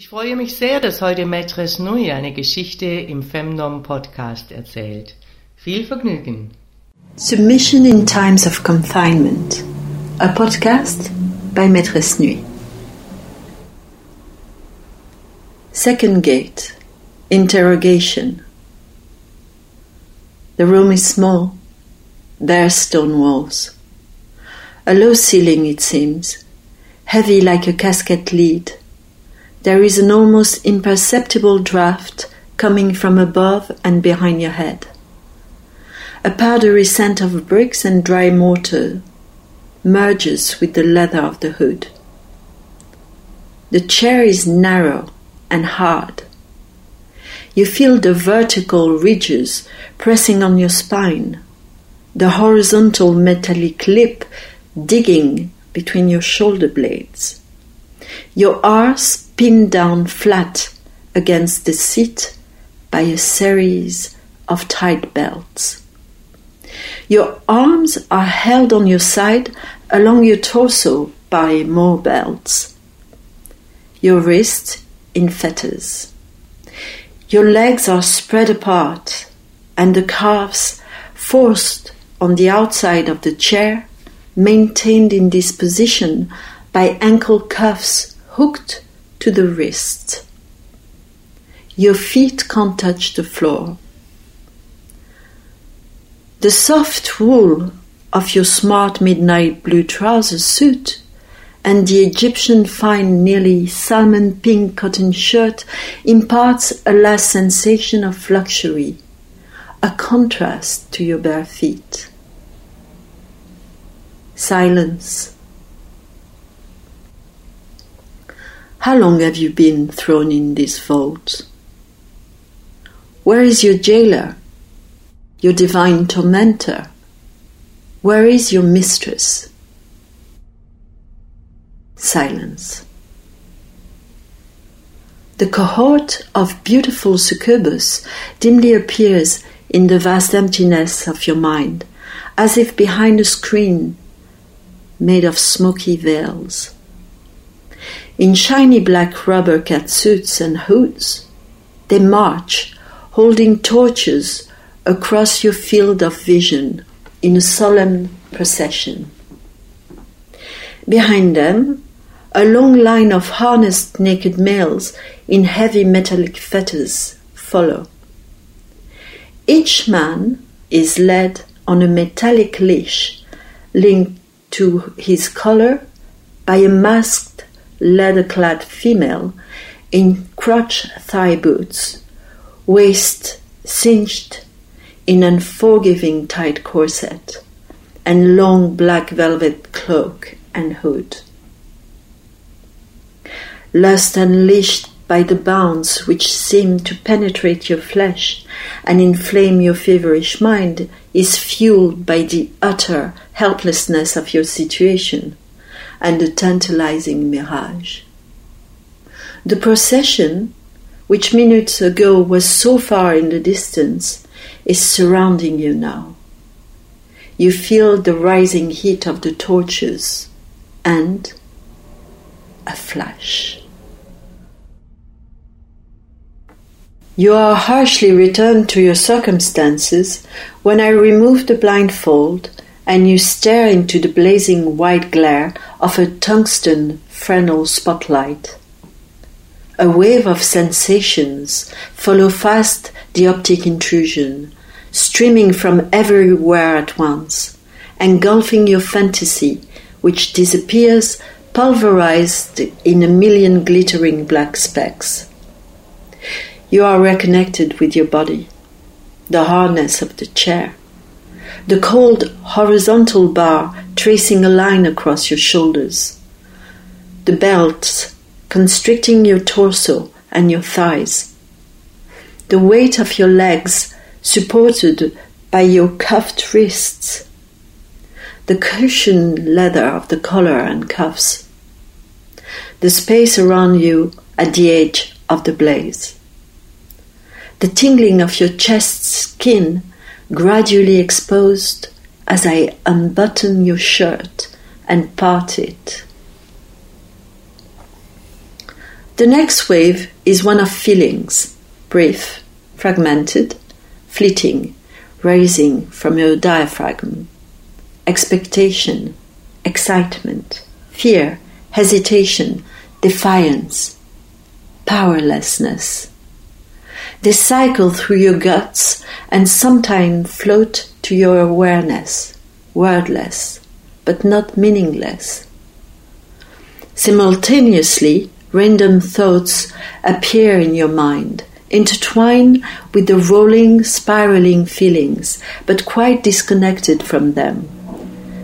Ich freue mich sehr, dass heute Maîtresse Nui eine Geschichte im Femnom Podcast erzählt. Viel Vergnügen. Submission in Times of Confinement, a podcast by Maîtresse Nui. Second gate, interrogation. The room is small, bare stone walls. A low ceiling, it seems, heavy like a casket lid there is an almost imperceptible draft coming from above and behind your head. A powdery scent of bricks and dry mortar merges with the leather of the hood. The chair is narrow and hard. You feel the vertical ridges pressing on your spine, the horizontal metallic lip digging between your shoulder blades. Your arse pinned down flat against the seat by a series of tight belts. Your arms are held on your side along your torso by more belts. Your wrists in fetters. Your legs are spread apart and the calves forced on the outside of the chair, maintained in this position by ankle cuffs hooked to the wrist. Your feet can't touch the floor. The soft wool of your smart midnight blue trouser suit and the Egyptian fine, nearly salmon pink cotton shirt imparts a last sensation of luxury, a contrast to your bare feet. Silence. How long have you been thrown in this vault? Where is your jailer, your divine tormentor? Where is your mistress? Silence. The cohort of beautiful succubus dimly appears in the vast emptiness of your mind, as if behind a screen made of smoky veils in shiny black rubber catsuits and hoods. They march, holding torches across your field of vision in a solemn procession. Behind them, a long line of harnessed naked males in heavy metallic fetters follow. Each man is led on a metallic leash linked to his collar by a masked leather clad female in crotch thigh boots, waist cinched in unforgiving tight corset, and long black velvet cloak and hood. Lust unleashed by the bounds which seem to penetrate your flesh and inflame your feverish mind is fueled by the utter helplessness of your situation and a tantalizing mirage. The procession, which minutes ago was so far in the distance, is surrounding you now. You feel the rising heat of the torches and a flash. You are harshly returned to your circumstances when I remove the blindfold and you stare into the blazing white glare of a tungsten Fresnel spotlight. A wave of sensations follow fast the optic intrusion, streaming from everywhere at once, engulfing your fantasy, which disappears pulverized in a million glittering black specks. You are reconnected with your body, the harness of the chair, the cold horizontal bar tracing a line across your shoulders, the belts constricting your torso and your thighs, the weight of your legs supported by your cuffed wrists, the cushioned leather of the collar and cuffs, the space around you at the edge of the blaze, the tingling of your chest skin gradually exposed as I unbutton your shirt and part it. The next wave is one of feelings, brief, fragmented, fleeting, rising from your diaphragm. Expectation, excitement, fear, hesitation, defiance, powerlessness. They cycle through your guts and sometimes float to your awareness, wordless, but not meaningless. Simultaneously, random thoughts appear in your mind, intertwined with the rolling, spiraling feelings, but quite disconnected from them.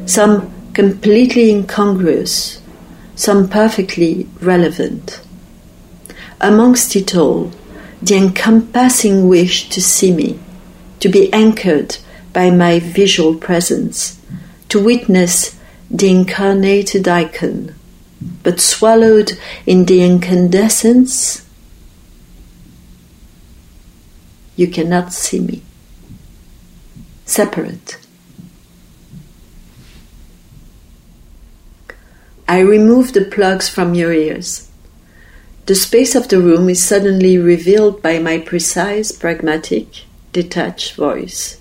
Some completely incongruous, some perfectly relevant. Amongst it all, the encompassing wish to see me, to be anchored by my visual presence, to witness the incarnated icon, but swallowed in the incandescence, you cannot see me. Separate. I remove the plugs from your ears. The space of the room is suddenly revealed by my precise, pragmatic, detached voice.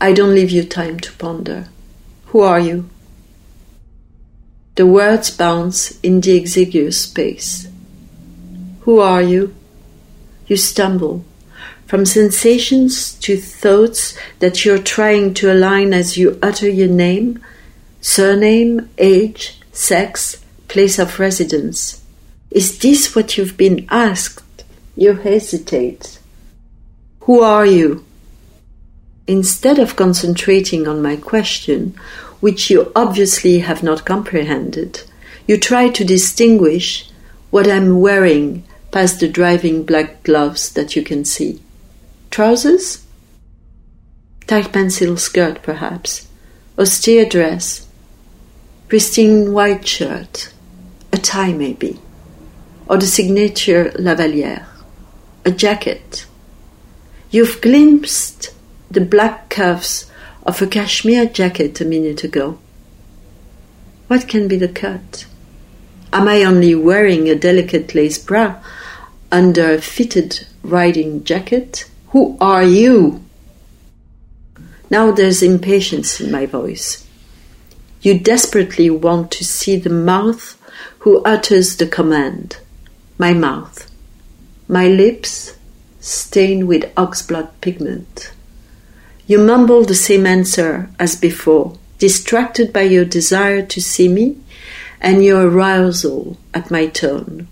I don't leave you time to ponder. Who are you? The words bounce in the exiguous space. Who are you? You stumble from sensations to thoughts that you're trying to align as you utter your name, surname, age, sex, place of residence. Is this what you've been asked? You hesitate. Who are you? Instead of concentrating on my question, which you obviously have not comprehended, you try to distinguish what I'm wearing past the driving black gloves that you can see. Trousers? Tight pencil skirt, perhaps. Austere dress. Pristine white shirt. A tie, maybe. Or the signature Lavalière. A jacket. You've glimpsed the black cuffs of a cashmere jacket a minute ago. What can be the cut? Am I only wearing a delicate lace bra under a fitted riding jacket? Who are you? Now there's impatience in my voice. You desperately want to see the mouth who utters the command. My mouth. My lips stained with oxblood pigment. You mumble the same answer as before, distracted by your desire to see me and your arousal at my tone.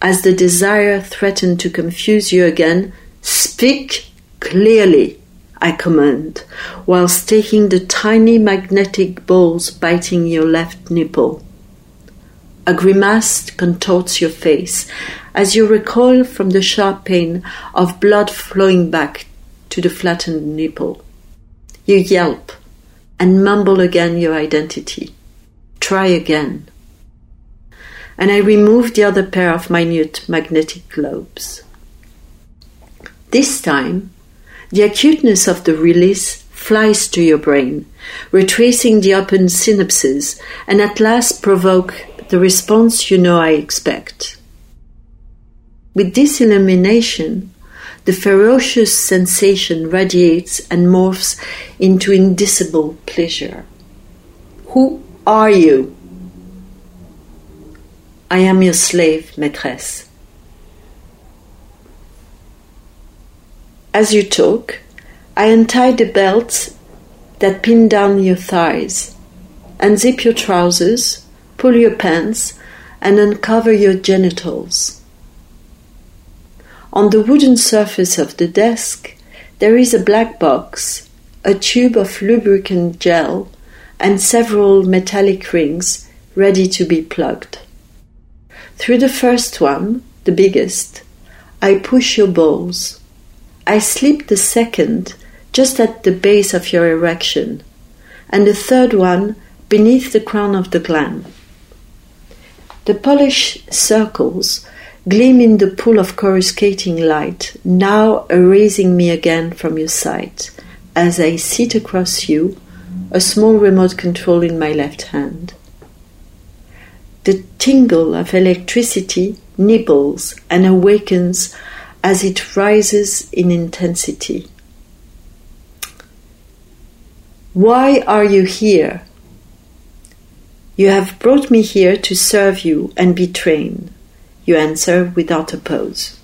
As the desire threatened to confuse you again, speak clearly, I command, whilst taking the tiny magnetic balls biting your left nipple. A grimace contorts your face as you recoil from the sharp pain of blood flowing back to the flattened nipple. You yelp and mumble again your identity. Try again. And I remove the other pair of minute magnetic globes. This time, the acuteness of the release flies to your brain, retracing the open synapses, and at last provoke the response you know I expect. With this illumination, the ferocious sensation radiates and morphs into indicible pleasure. Who are you? I am your slave, maîtresse. As you talk, I untie the belts that pin down your thighs, unzip your trousers, pull your pants, and uncover your genitals. On the wooden surface of the desk, there is a black box, a tube of lubricant gel, and several metallic rings ready to be plugged. Through the first one, the biggest, I push your balls. I slip the second just at the base of your erection, and the third one beneath the crown of the gland. The polished circles gleam in the pool of coruscating light, now erasing me again from your sight, as I sit across you, a small remote control in my left hand. The tingle of electricity nibbles and awakens as it rises in intensity. Why are you here? You have brought me here to serve you and be trained. You answer without a pause.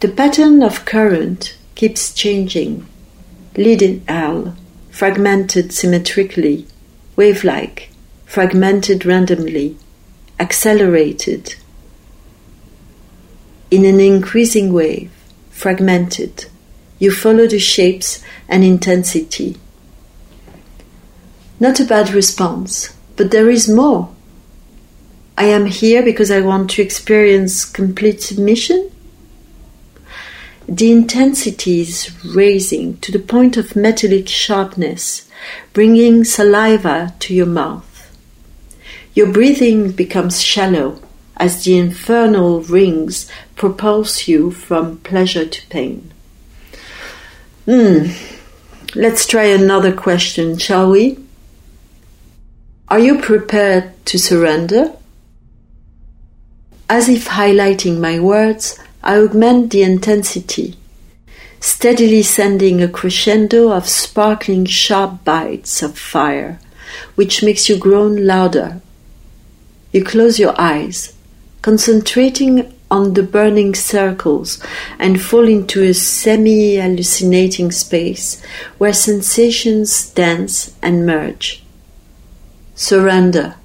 The pattern of current keeps changing. Lineal, fragmented symmetrically, wave like, fragmented randomly, accelerated. In an increasing wave, fragmented, you follow the shapes and intensity. Not a bad response, but there is more. I am here because I want to experience complete submission. The intensity is raising to the point of metallic sharpness, bringing saliva to your mouth. Your breathing becomes shallow as the infernal rings propulse you from pleasure to pain. Hmm. Let's try another question, shall we? Are you prepared to surrender? As if highlighting my words, I augment the intensity, steadily sending a crescendo of sparkling sharp bites of fire, which makes you groan louder. You close your eyes, concentrating on the burning circles and fall into a semi hallucinating space where sensations dance and merge. Surrender.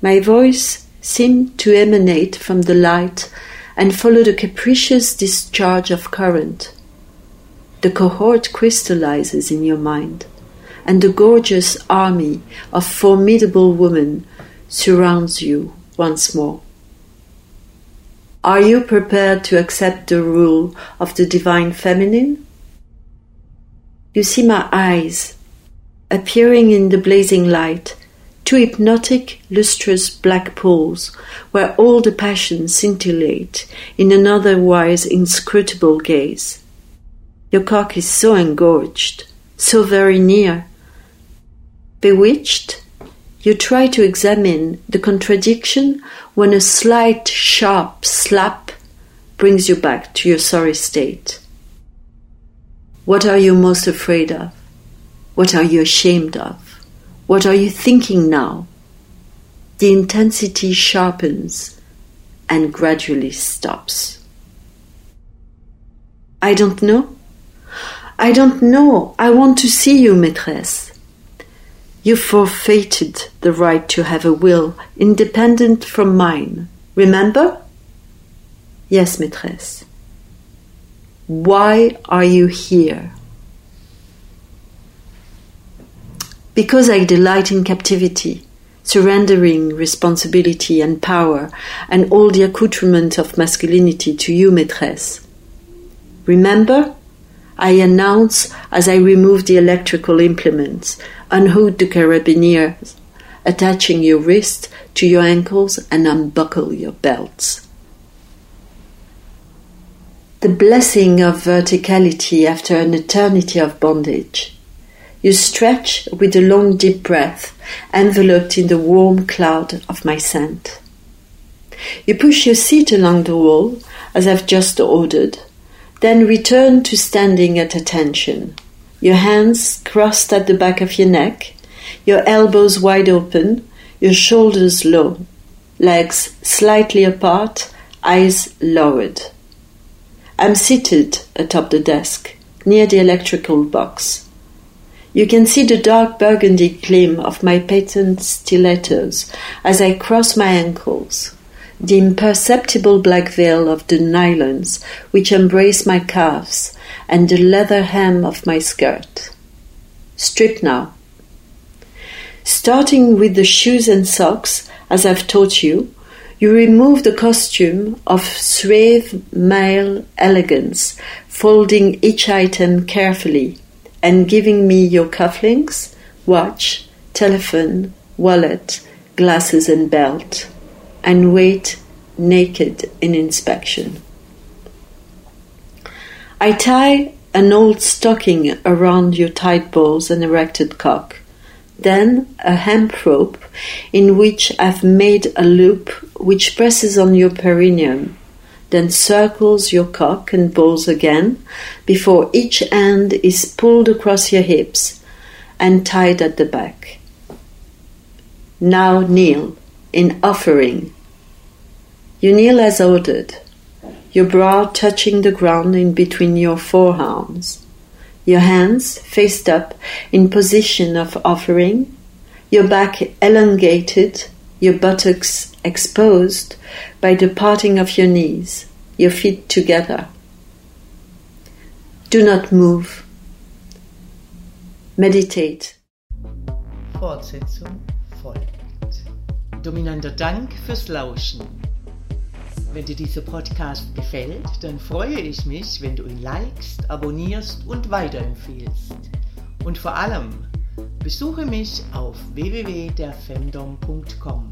My voice seem to emanate from the light and follow the capricious discharge of current. The cohort crystallizes in your mind, and the gorgeous army of formidable women surrounds you once more. Are you prepared to accept the rule of the divine feminine? You see my eyes appearing in the blazing light two hypnotic, lustrous black pools where all the passions scintillate in an otherwise inscrutable gaze. Your cock is so engorged, so very near. Bewitched, you try to examine the contradiction when a slight, sharp slap brings you back to your sorry state. What are you most afraid of? What are you ashamed of? What are you thinking now? The intensity sharpens and gradually stops. I don't know. I don't know. I want to see you, maîtresse. You forfeited the right to have a will independent from mine. Remember? Yes, maîtresse. Why are you here? Because I delight in captivity, surrendering responsibility and power and all the accoutrement of masculinity to you, maîtresse. Remember? I announce as I remove the electrical implements, unhood the carabiniers, attaching your wrist to your ankles and unbuckle your belts. The blessing of verticality after an eternity of bondage. You stretch with a long deep breath, enveloped in the warm cloud of my scent. You push your seat along the wall, as I've just ordered, then return to standing at attention, your hands crossed at the back of your neck, your elbows wide open, your shoulders low, legs slightly apart, eyes lowered. I'm seated atop the desk, near the electrical box. You can see the dark burgundy gleam of my patent stilettos as I cross my ankles, the imperceptible black veil of the nylons which embrace my calves, and the leather hem of my skirt. Strip now. Starting with the shoes and socks, as I've taught you, You remove the costume of suave male elegance, folding each item carefully and giving me your cufflinks, watch, telephone, wallet, glasses, and belt, and wait naked in inspection. I tie an old stocking around your tight balls and erected cock, then a hemp rope in which I've made a loop which presses on your perineum, then circles your cock and balls again before each end is pulled across your hips and tied at the back. Now kneel in offering. You kneel as ordered, your brow touching the ground in between your forearms your hands faced up in position of offering, your back elongated, your buttocks exposed by the parting of your knees, your feet together. Do not move. Meditate. Fortsetzung folgt. Dominanter Dank fürs Lauschen. Wenn dir dieser Podcast gefällt, dann freue ich mich, wenn du ihn likest, abonnierst und weiterempfehlst. Und vor allem, besuche mich auf www.derfemdom.com,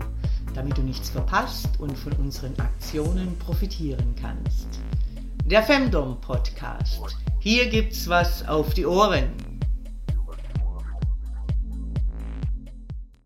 damit du nichts verpasst und von unseren Aktionen profitieren kannst. Der Femdom Podcast. Hier gibt's was auf die Ohren.